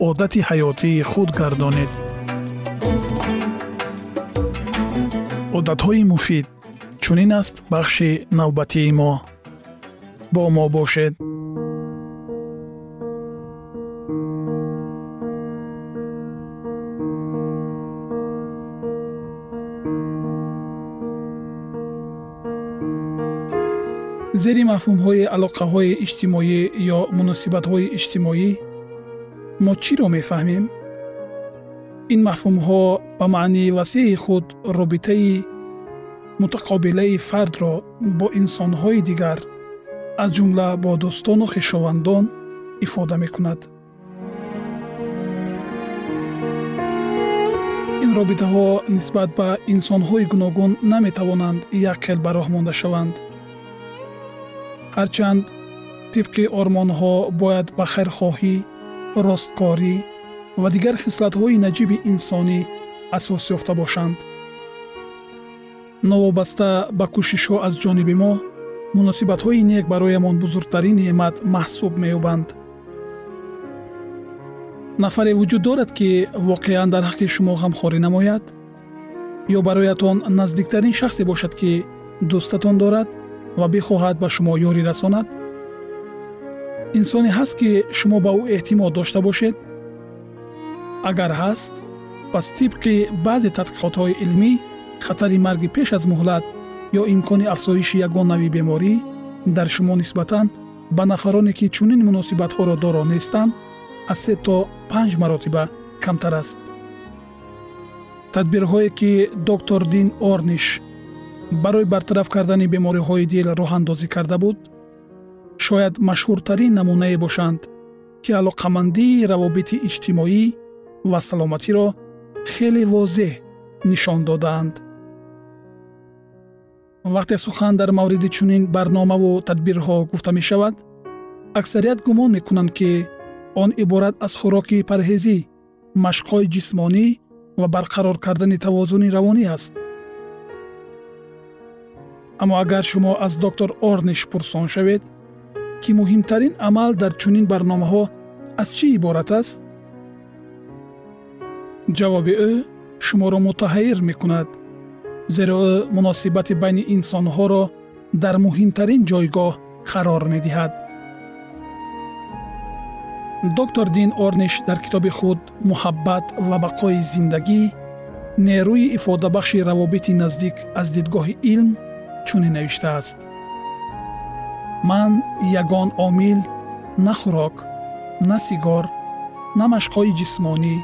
одати ҳаётии худ гардонед одатҳои муфид чунин аст бахши навбатии мо? Бо мо бошед. Зери мафҳумҳои алоқаҳои иҷтимоӣ ё муносибатҳои иҷтимоӣ мо чиро мефаҳмем? Ин мафҳумҳо ба маънии васеъи худ робитаи мутақобилаи фардро бо инсонҳои дигар аз ҷумла бо дӯстону хишовандон ифода мекунад. Ин робитаҳо нисбат ба инсонҳои гуногун наметавонанд якхел ба роҳ монда шаванд. Ҳарчанд тибқи ормонҳо бояд ба хайрхоҳӣ росткорӣ ва дигар хислатҳои наҷиби инсонӣ асос ёфта бошанд. Новобаста ба кӯшишҳо аз ҷониби мо муносибатҳои нек бароямон бузургтарин неъмат маҳсуб меёбанд. Нафаре вуҷуд дорад ки воқеан дар ҳаққи шумо ғамхорӣ намояд ё бароятон наздиктарин шахсе бошад ки дӯстатон дорад ва бихоҳад ба шумо ёрӣ расонад инсоне ҳаст ки шумо ба ӯ эътимод дошта бошед? Агар ҳаст пас тибқи баъзе тадқиқотҳои илмӣ хатари марги пеш аз муҳлат ё имкони афзоиши ягон нави беморӣ дар шумо нисбатан ба нафароне ки чунин муносибатҳоро доро нестанд аз се то панҷ маротиба камтар аст. Тадбирҳое ки доктор дин орниш барои бартараф кардани бемориҳои дил роҳандозӣ карда буд шояд машҳуртарин намунае бошанд ки алоқамандии равобити иҷтимоӣ ва саломатиро хеле возеҳ нишон додаанд. Вақте сухан дар мавриди чунин барномаву тадбирҳо гуфта мешавад аксарият гумон мекунанд ки он иборат аз хӯроки парҳезӣ машқҳои ҷисмонӣ ва барқарор кардани тавозуни равонӣ аст. Аммо агар шумо аз доктор орниш пурсон шавед ки муҳимтарин амал дар чунин барномаҳо аз чӣ иборат аст? Ҷавоби ӯ шуморо мутаҳайир мекунад. Зеро ӯ муносибати байни инсонҳоро дар муҳимтарин ҷойгоҳ қарор медиҳад. Доктор дин орниш дар китоби худ муҳаббат ва бақои зиндагӣ нерӯи ифодабахши равобити наздик аз дидгоҳи илм чунин навиштааст ман ягон омил на хӯрок на сигор на машқҳои ҷисмонӣ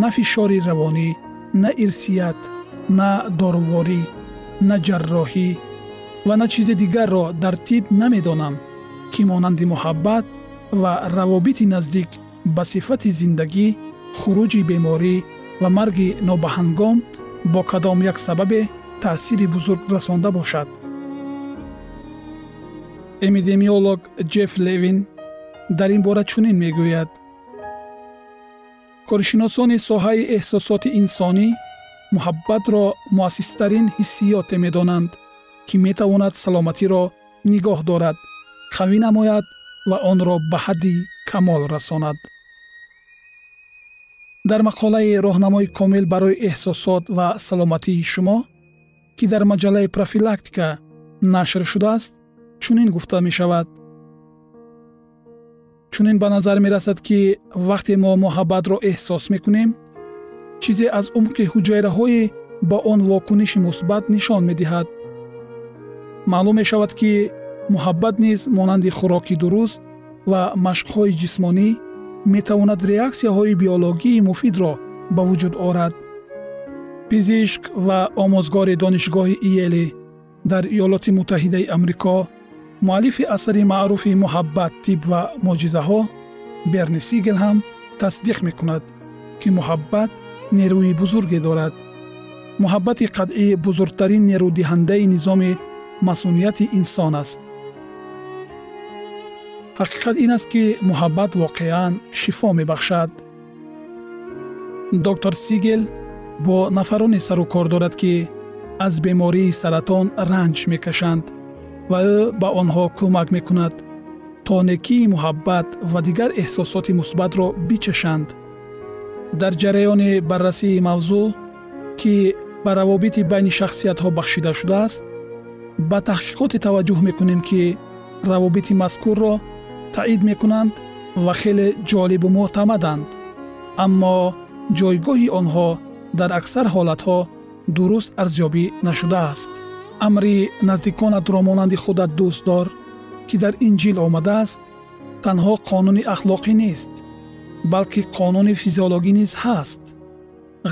на фишори равонӣ на ирсият на доруворӣ на ҷарроҳӣ ва на чизе дигарро дар тиб намедонам ки монанди муҳаббат ва равобити наздик ба сифати зиндагӣ хуруҷи беморӣ ва марги нобаҳангом бо кадом як сабабе таъсири бузург расонда бошад эпидемиолог ҷефф левин дар ин бора чунин мегӯяд. Коршиносони соҳаи эҳсосоти инсонӣ муҳаббатро муассистарин ҳиссиёте медонанд ки метавонад саломатиро нигоҳ дорад қавӣ намояд ва онро ба ҳадди камол расонад. Дар мақолаи роҳнамои комил барои эҳсосот ва саломатии шумо ки дар маҷаллаи профилактика нашр шудааст чунин гуфта мешавад. Чунин ба назар мерасад ки вақте мо муҳаббатро эҳсос мекунем чизе аз умқи ҳуҷайраҳои ба он вокуниши мусбат нишон медиҳад. Маълум мешавад ки муҳаббат низ монанди хӯроки дуруст ва машқҳои ҷисмонӣ метавонад реаксияҳои биологии муфидро ба вуҷуд орад. Пизишк ва омӯзгори донишгоҳи иелӣ дар иёлоти муттаҳидаи амрико муаллифи асари маъруфи муҳаббат тиб ва моҷизаҳо берни сигел ҳам тасдиқ мекунад ки муҳаббат нерӯи бузурге дорад. Муҳаббати қатъӣ бузургтарин нерӯдиҳандаи низоми масъунияти инсон аст. Ҳақиқат ин аст ки муҳаббат воқеан шифо мебахшад. Доктор сигел бо нафароне сару кор дорад ки аз бемории саратон ранҷ мекашанд ва ӯ ба онҳо кӯмак мекунад то некии муҳаббат ва дигар эҳсосоти мусбатро бичашанд. Дар ҷараёни баррасии мавзӯъ ки ба равобити байни шахсиятҳо бахшида шудааст ба таҳқиқоте таваҷҷӯҳ мекунем ки равобити мазкурро таъид мекунанд ва хеле ҷолибу муътамаданд. Аммо ҷойгоҳи онҳо дар аксар ҳолатҳо дуруст арзёбӣ нашудааст амри наздиконатро монанди худат дӯстдор ки дар инҷил омадааст танҳо қонуни ахлоқӣ нест балки қонуни физиологӣ низ ҳаст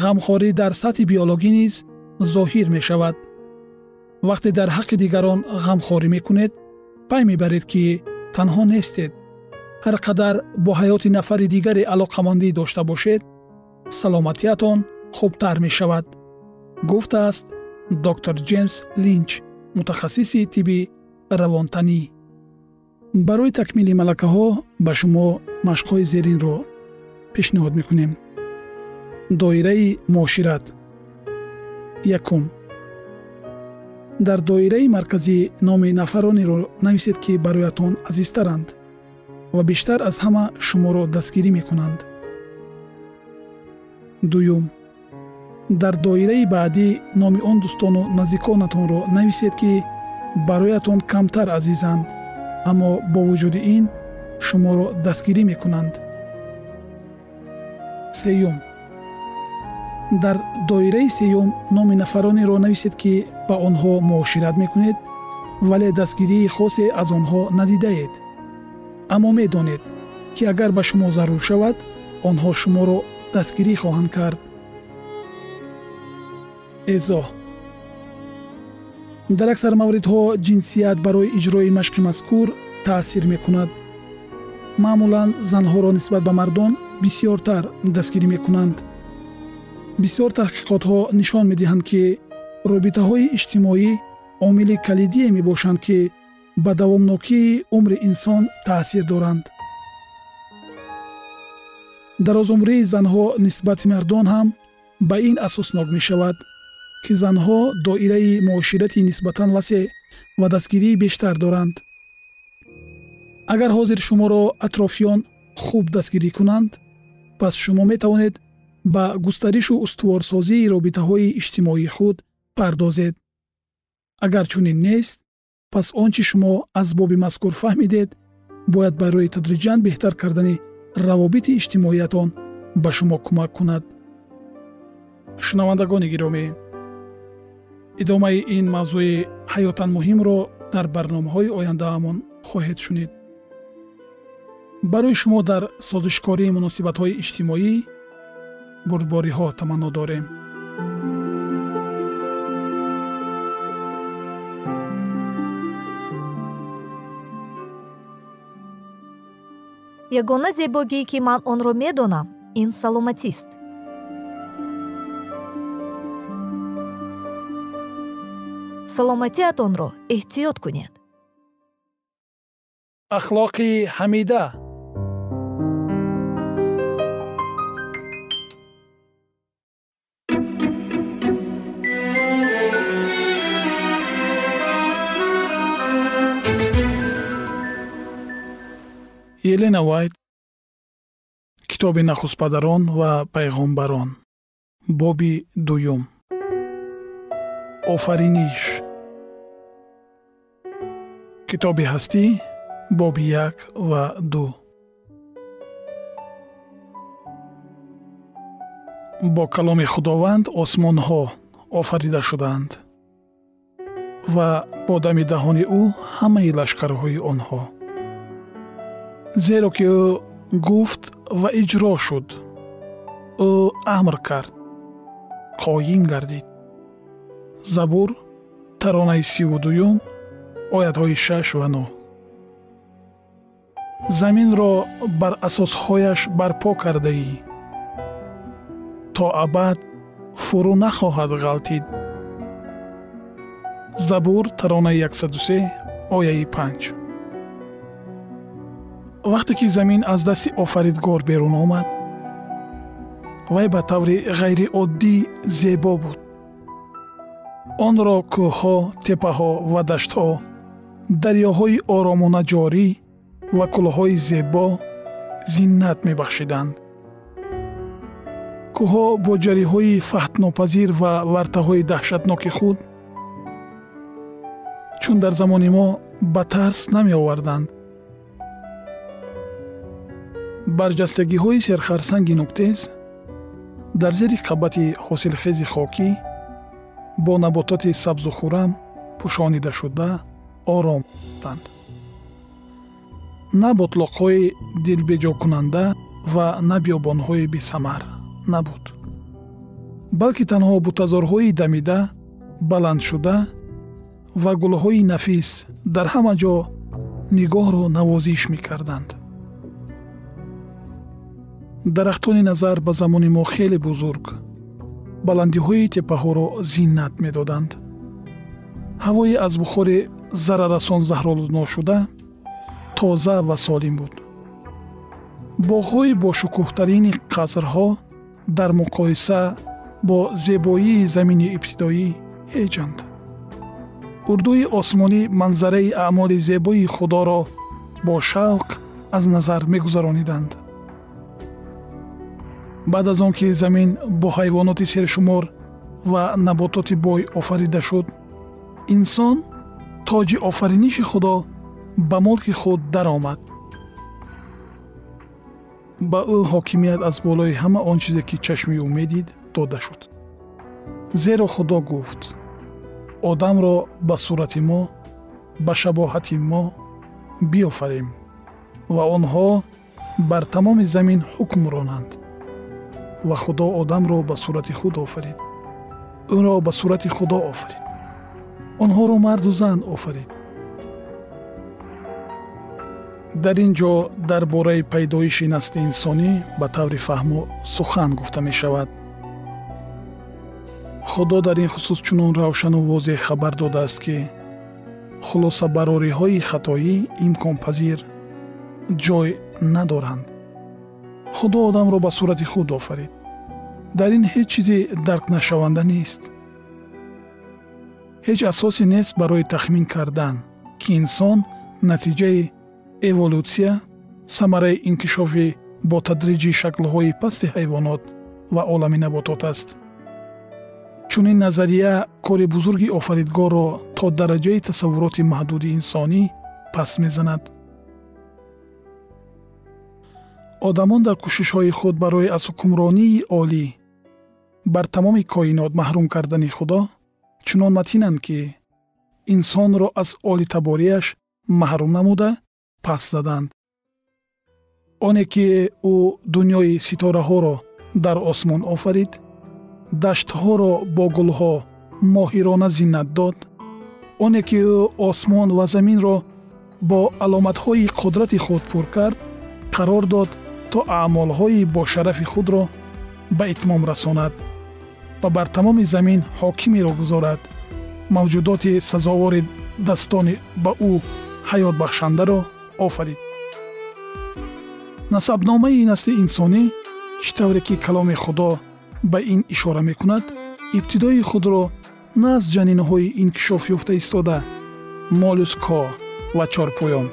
ғамхорӣ дар сатҳи биологӣ низ зоҳир мешавад вақте дар ҳаққи дигарон ғамхорӣ мекунед пай мебаред ки танҳо нестед ҳар қадар бо ҳаёти нафари дигаре алоқамандӣ дошта бошед саломатиятон хубтар мешавад гуфтааст доктор ҷеймс линч мутахассиси тиби равонтанӣ. Барои такмили малакаҳо ба шумо машқҳои зеринро пешниҳод мекунем. Доираи муошират. Якум. Дар доираи марказӣ номи нафаронеро нависед ки бароятон азизтаранд ва бештар аз ҳама шуморо дастгирӣ мекунанд. Дуюм дар доираи баъдӣ номи он дӯстону наздиконатонро нависед ки бароятон камтар азизанд аммо бо вуҷуди ин шуморо дастгирӣ мекунанд. Сеюм дар доираи сеюм номи нафаронеро нависед ки ба онҳо муошират мекунед вале дастгирии хосе аз онҳо надидаед. Аммо медонед ки агар ба шумо зарур шавад онҳо шуморо дастгирӣ хоҳанд кард эзоҳ дар аксар мавридҳо ҷинсият барои иҷрои машқи мазкур таъсир мекунад. Маъмулан занҳоро нисбат ба мардон бисьёртар дастгирӣ мекунанд. Бисьёр таҳқиқотҳо нишон медиҳанд ки робитаҳои иҷтимоӣ омили калидие мебошанд ки ба давомнокии умри инсон таъсир доранд. Дарозумрии занҳо нисбати мардон ҳам ба ин асоснок мешавад ки занҳо доираи муоширати нисбатан васеъ ва дастгирии бештар доранд. Агар ҳозир шуморо атрофиён хуб дастгирӣ кунанд пас шумо метавонед ба густаришу устуворсозии робитаҳои иҷтимоии худ пардозед. Агар чунин нест пас он чи шумо аз боби мазкур фаҳмидед бояд барои тадриҷан беҳтар кардани равобити иҷтимоиятон ба шумо кӯмак кунад. Шунавандагони гиромӣ идомаи ин мавзӯи ҳаётан муҳимро дар барномаҳои ояндаамон хоҳед шунид. барои шумо дар созишкории муносибатҳои иҷтимоӣ бурдбориҳо таманно дорем. Ягона зебогӣ ки ман онро медонам ин саломатист саломатиатонро эҳтиёт кунед. Ахлоқи ҳамида. Елена вайт китоби нахустпадарон ва пайғомбарон боби дуюм. Офариниш китоби ҳастӣ? Боби як ва ду. Бо каломи худованд осмонҳо офарида шуданд ва бо дами даҳони ӯ ҳамаи лашкарҳои онҳо. Зеро ки ӯ гуфт ва иҷро шуд ӯ амр кард қоим гардид. Забур таронаи сиву дуюм оятҳои шаш ва нӯ заминро бар асосҳояш барпо кардаӣ. То абад фурӯ нахоҳад ғалтид. Забур таронаи 103 ояи 5 вақте ки замин аз дасти офаридгор берун омад вай ба таври ғайриоддӣ зебо буд. Онро кӯҳҳо теппаҳо ва даштҳо дарёҳои оромона ҷорӣ ва кӯлҳои зебо зиннат мебахшиданд. Кӯҳҳо бо ҷариҳои фаҳтнопазир ва вартаҳои даҳшатноки худ чун дар замони мо ба тарс намеоварданд. Барҷастагиҳои серхарсанги нуктез дар зери қабати ҳосилхези хокӣ бо набототи сабзу хӯрам пӯшонида шуда ором буданд на ботлоқҳои дилбеҷокунанда ва на биёбонҳои бесамар набуд. Балки танҳо бутазорҳои дамида баландшуда ва гулҳои нафис дар ҳама ҷо нигоҳро навозиш мекарданд. Дарахтони назар ба замони мо хеле бузург. Баландиҳои теппаҳоро зиннат медоданд. Ҳавое аз бухори зарарасон заҳролудношуда тоза ва солим буд. Боғҳои бошукӯҳтарини қасрҳо дар муқоиса бо зебоии замини ибтидоӣ ҳеҷанд. Урдуи осмонӣ манзараи аъмоли зебои худоро бо шавқ аз назар мегузарониданд. Баъд аз он ки замин бо ҳайвоноти сершумор ва набототи бой офарида шуд инсон тоҷи офариниши худо ба мулки худ даромад. Ба ӯ ҳокимият аз болои ҳама он чизе ки чашми ӯ медид дода шуд. Зеро худо гуфт одамро ба сурати мо ба шабоҳати мо биёфарем ва онҳо бар тамоми замин ҳукм ронанд ва худо одамро ба сурати худ офарид ӯро ба сурати худо офарид онҳоро марду зан офарид. Дар ин ҷо дар бораи пайдоиши насли инсонӣ ба таври фаҳмо сухан гуфта мешавад. Худо дар ин хусус чунон равшану возеҳ хабар додааст ки хулосабарориҳои хатоӣ имконпазир ҷой надоранд. Худо одамро ба сурати худ офарид. Дар ин ҳеҷ чизи даркнашаванда нест ҳеҷ асосе нест барои тахмин кардан ки инсон натиҷаи эволюсия самараи инкишофи бо тадриҷи шаклҳои пасти ҳайвонот ва олами наботот аст. Чунин назария кори бузурги офаридгорро то дараҷаи тасаввуроти маҳдуди инсонӣ паст мезанад. Одамон дар кӯшишҳои худ барои аз ҳукмронии олӣ бар тамоми коинот маҳрум кардани худо чунон матинанд ки инсонро аз олитабориаш маҳрум намуда паст заданд. Оне ки ӯ дуньёи ситораҳоро дар осмон офарид даштҳоро бо гулҳо моҳирона зиннат дод. Оне ки ӯ осмон ва заминро бо аломатҳои қудрати худ пур кард қарор дод то аъмолҳои бошарафи худро ба итмом расонад ва бар тамоми замин ҳокимеро гузорад. Мавҷудоти сазовори дастони ба ӯ ҳаётбахшандаро офарид. Насабномаи насли инсонӣ чӣ тавре ки каломи худо ба ин ишора мекунад ибтидои худро на аз ҷанинҳои инкишофёфта истода молюско ва чорпоён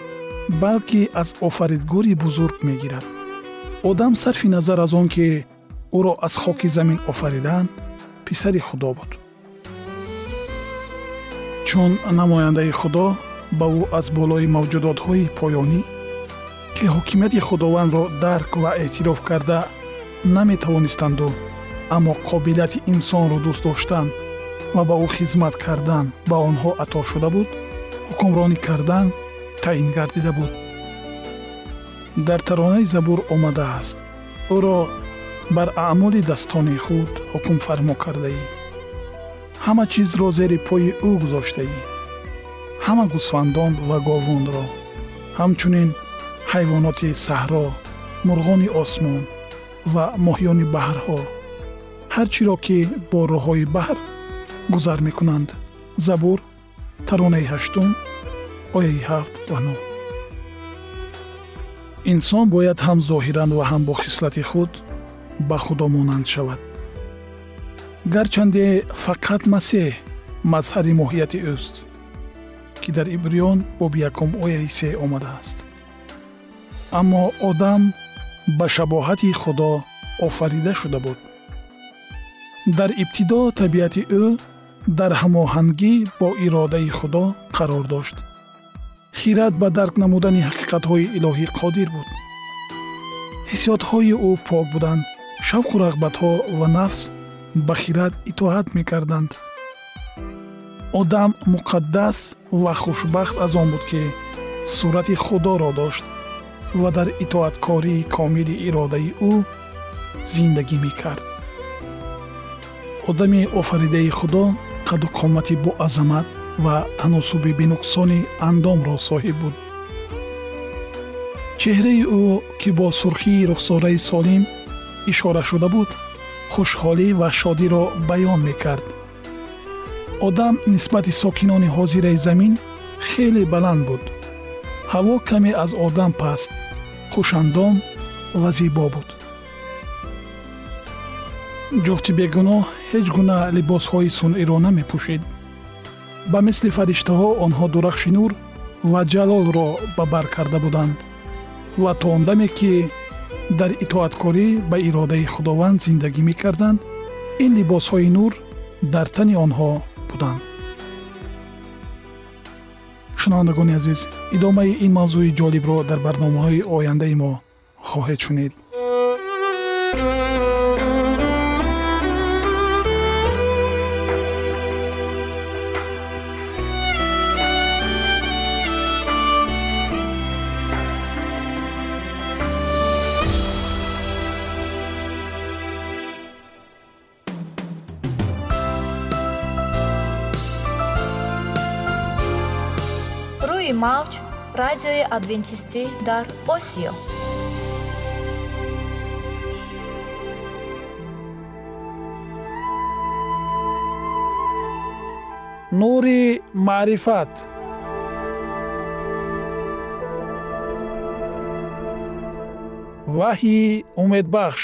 балки аз офаридгори бузург мегирад. Одам сарфи назар аз он ки ӯро аз хоки замин офариданд писари худо буд. Чун намояндаи худо ба ӯ аз болои мавҷудотҳои поёнӣ ки ҳокимияти худовандро дарк ва эътироф карда наметавонистанду аммо қобилияти инсонро дӯст доштан ва ба ӯ хизмат кардан ба онҳо ато шуда буд ҳукмронӣ кардан таъин гардида буд. Дар таронаи забур омадааст. Ӯро бар аъмоли дастони худ ҳукмфармо кардаӣ. ҳама чизро зери пои ӯ гузоштаӣ. ҳама гусфандон ва говундро ҳамчунин ҳайвоноти саҳро мурғони осмон ва моҳиёни баҳрҳо. ҳар чиро ки бо роҳҳои баҳр гузар мекунанд. Забур таронаи ҳаштум ояи ҳафт ва нӯ. Инсон бояд ҳам зоҳиран ва ҳам бо хислати худ ба худо монанд шавад. гарчанде фақат масеҳ мазҳари моҳияти ӯст ки дар ибриён боби якум ояи се омадааст. Аммо одам ба шабоҳати худо офарида шуда буд. Дар ибтидо табиати ӯ дар ҳамоҳангӣ бо иродаи худо қарор дошт. Хират ба дарк намудани ҳақиқатҳои илоҳӣ қодир буд. Ҳиссиётҳои ӯ пок буданд шавқу рағбатҳо ва нафс ба хират итоат мекарданд. Одам муқаддас ва хушбахт аз он буд ки сурати худоро дошт ва дар итоаткории комили иродаи ӯ зиндагӣ мекард. Одами офаридаи худо қаду қомати боазамат ва таносуби бенуқсони андомро соҳиб буд. Чеҳраи ӯ ки бо сурхии рухсораи солим ишора шуда буд хушҳолӣ ва шодиро баён мекард. одам нисбати сокинони ҳозираи замин хеле баланд буд. ҳаво каме аз одам паст хушандом ва зебо буд. ҷуфти бегуноҳ ҳеҷ гуна либосҳои сунъиро намепӯшед ба мисли фариштаҳо онҳо дурахши нур ва ҷалолро ба бар карда буданд ва то он даме ки дар итоаткорӣ ба иродаи худованд зиндагӣ мекарданд. Ин либосҳои нур дар тани онҳо буданд. Шунавандагони азиз идомаи ин мавзӯи ҷолибро дар барномаҳои ояндаи мо хоҳед шунид радиои адвентистӣ дар осиё. Нури маърифат. Ваҳйи умедбахш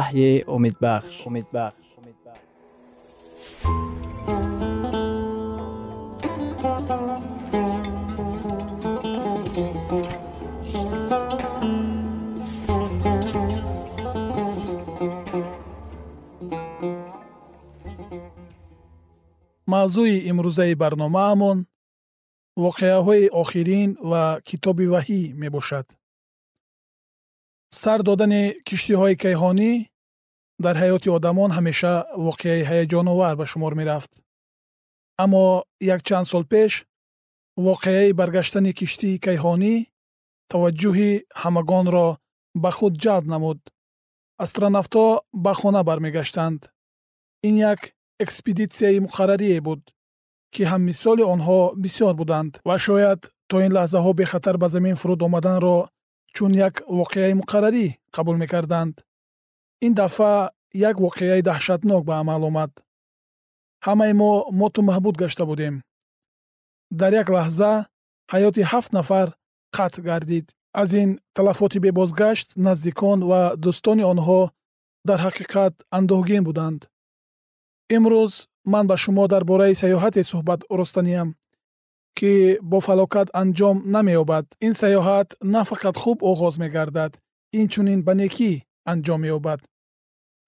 ваҳйи умедбахш умедбахш мавзӯи имрӯзаи барномаамон воқеаҳои охирин ва китоби ваҳӣ мебошад сар додани киштиҳои кайҳонӣ дар ҳаёти одамон ҳамеша воқеаи ҳаяҷоновар ба шумор мерафт. Аммо якчанд сол пеш воқеаи баргаштани киштии кайҳонӣ таваҷҷӯҳи ҳамагонро ба худ ҷалб намуд. Астронавтҳо ба хона бармегаштанд. Ин як экспедитсияи муқаррарие буд ки ҳаммисоли онҳо бисёр буданд ва шояд то ин лаҳзаҳо бехатар ба замин фуруд омаданро чун як воқеаи муқаррарӣ қабул мекарданд. Ин дафъа як воқеаи даҳшатнок ба амал омад. Ҳамаи мо моту маҳбуд гашта будем. Дар як лаҳза ҳаёти ҳафт нафар қатъ гардид. Аз ин талафоти бебозгашт наздикон ва дӯстони онҳо дар ҳақиқат андӯҳгин буданд. Имрӯз ман ба шумо дар бораи сайёҳате суҳбат ростаниям ки бо фалокат анҷом намеёбад. Ин сайёҳат на фақат хуб оғоз мегардад. Инчунин ба некӣ анҷом меёбад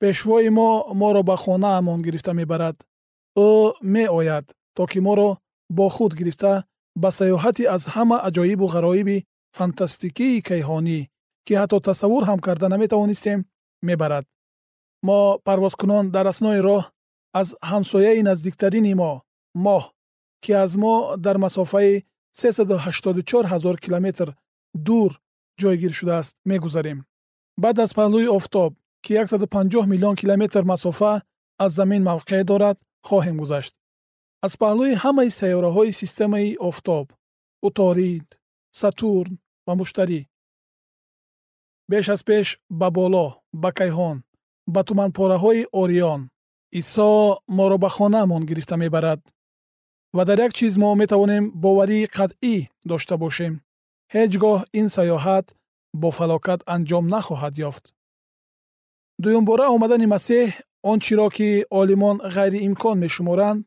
пешвои мо моро ба хонаамон гирифта мебарад. Ӯ меояд то ки моро бо худ гирифта ба сайёҳати аз ҳама аҷоибу ғароиби фантастикии кайҳонӣ ки ҳатто тасаввур ҳам карда наметавонистем мебарад. Мо парвозкунон дар аснои роҳ аз ҳамсояи наздиктарини мо моҳ ки аз мо дар масофаи 384 ҳазор километр дур ҷойгир шудааст мегузарем. Баъд аз паҳлӯи офтоб ки 150 миллион километр масофа аз замин мавқеъ дорад хоҳем гузашт. Аз паҳлӯи ҳамаи сайёраҳои системаи офтоб уторид сатурн ва муштарӣ. Беш аз пеш ба боло ба кайҳон ба туманпораҳои орион исо моро ба хонаамон гирифта мебарад ва дар як чиз мо метавонем боварии қатъӣ дошта бошем. Ҳеҷ гоҳ ин сайёҳат бо фалокат анҷом нахоҳад ёфт. Дуюмбора омадани масеҳ он чиро ки олимон ғайриимкон мешуморанд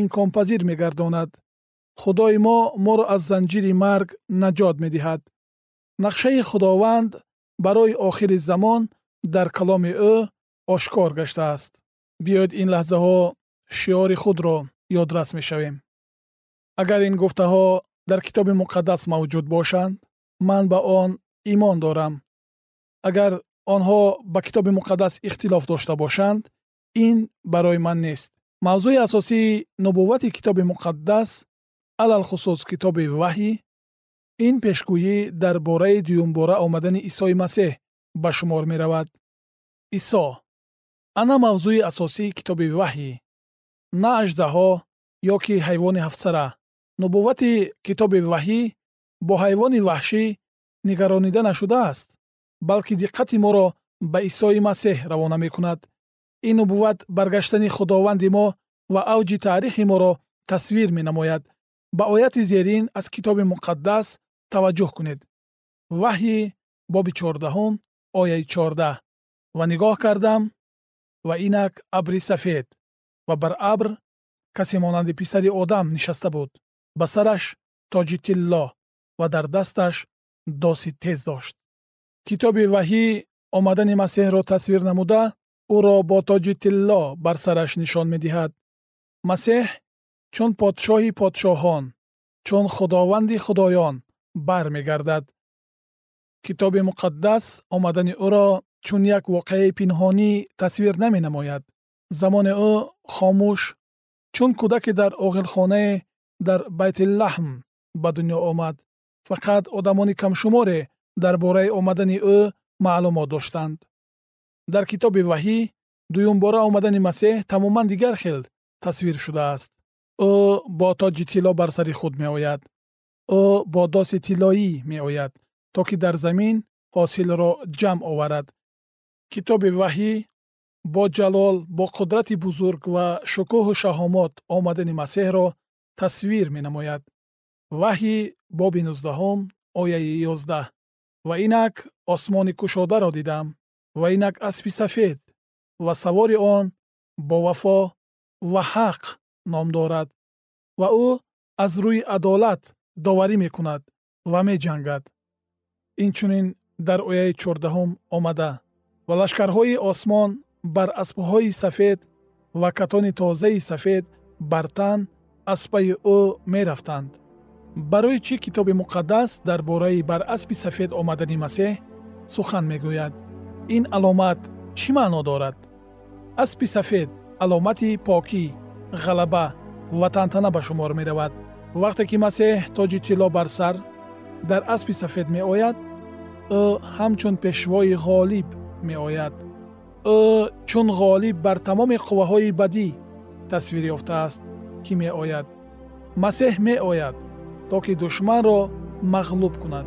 имконпазир мегардонад. Худои мо моро аз занҷири марг наҷот медиҳад. Нақшаи худованд барои охири замон дар каломи ӯ ошкор гаштааст биёед ин лаҳзаҳо шиори худро ёдрас мешавем. Агар ин гуфтаҳо дар китоби муқаддас мавҷуд бошанд ман ба он имон дорам. Агар онҳо ба китоби муқаддас ихтилоф дошта бошанд ин барои ман нест. Мавзӯи асосии нубуввати китоби муқаддас алалхусус китоби ваҳӣ ин пешгӯӣ дар бораи дуюмбора омадани исои масеҳ ба шумор меравад. Исо. Ана мавзӯи асосии китоби ваҳӣ на аждаҳо ё ки ҳайвони ҳафтсара. Нубуввати китоби ваҳӣ бо ҳайвони ваҳшӣ нигаронида нашудааст балки диққати моро ба исои масеҳ равона мекунад. Ин нубувват баргаштани худованди мо ва авҷи таърихи моро тасвир менамояд. Ба ояти зерин аз китоби муқаддас таваҷҷӯҳ кунед. Ваҳйи боби чордаҳум ояи чордаҳ. Ва нигоҳ кардам ва инак абри сафед ва бар абр касе монанди писари одам нишаста буд. Ба сараш тоҷи тилло ва дар дасташ доси тез дошт. Китоби ваҳӣ омадани масеҳро тасвир намуда ӯро бо тоҷи тилло бар сараш нишон медиҳад. Масеҳ чун подшоҳи подшоҳон чун худованди худоён бармегардад китоби муқаддас омадани ӯро чун як воқеаи пинҳонӣ тасвир наменамояд. Замони ӯ хомӯш чун кӯдаке дар оғилхонае дар байтиллаҳм ба дунё омад. Фақат одамони камшуморе дар бораи омадани ӯ маълумот доштанд. Дар китоби ваҳӣ дуюмбора омадани масеҳ тамоман дигар хел тасвир шудааст. Ӯ бо тоҷи тилло бар сари худ меояд. Ӯ бо доси тиллоӣ меояд то ки дар замин ҳосилро ҷамъ оварад. Китоби ваҳӣ бо ҷалол бо қудрати бузург ва шукӯҳу шаҳомат омадани масеҳро тасвир менамояд. Ваҳйи боби нуздаҳум ояи ёздаҳ. Ва инак осмони кушодаро дидам ва инак аспи сафед. Ва савори он бо вафо ва ҳақ ном дорад. Ва ӯ аз рӯи адолат доварӣ мекунад ва меҷангад. Инчунин дар ояи чордаҳум омада. Ва лашкарҳои осмон бар аспҳои сафед ва катони тозаи сафед бар тан аспаи ӯ мерафтанд. Барои чӣ китоби муқаддас дар бораи бар аспи сафед омадани масеҳ сухан мегӯяд? Ин аломат чӣ маъно дорад? Аспи сафед аломати покӣ ғалаба ва тантана ба шумор меравад. Вақте ки масеҳ тоҷи тилло бар сар дар аспи сафед меояд ӯ ҳамчун пешвои ғолиб меояд ӯ чун ғолиб бар тамоми қувваҳои бадӣ тасвир ёфтааст ки меояд. Масеҳ меояд то ки душманро мағлуб кунад